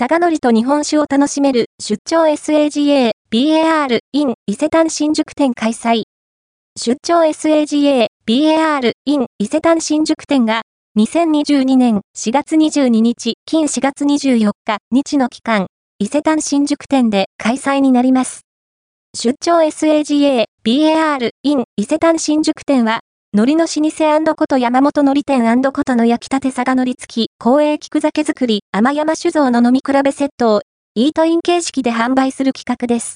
佐賀のりと日本酒を楽しめる出張 SAGA、BAR、in 伊勢丹新宿店開催。出張 SAGA、BAR、in 伊勢丹新宿店が2022年4月22日、金4月24日、日の期間、伊勢丹新宿店で開催になります。出張 SAGA、BAR、in 伊勢丹新宿店は、海苔の老舗こと山本海苔店ことの焼きたて佐賀海苔付き、公営菊酒作り、甘山酒造の飲み比べセットを、イートイン形式で販売する企画です。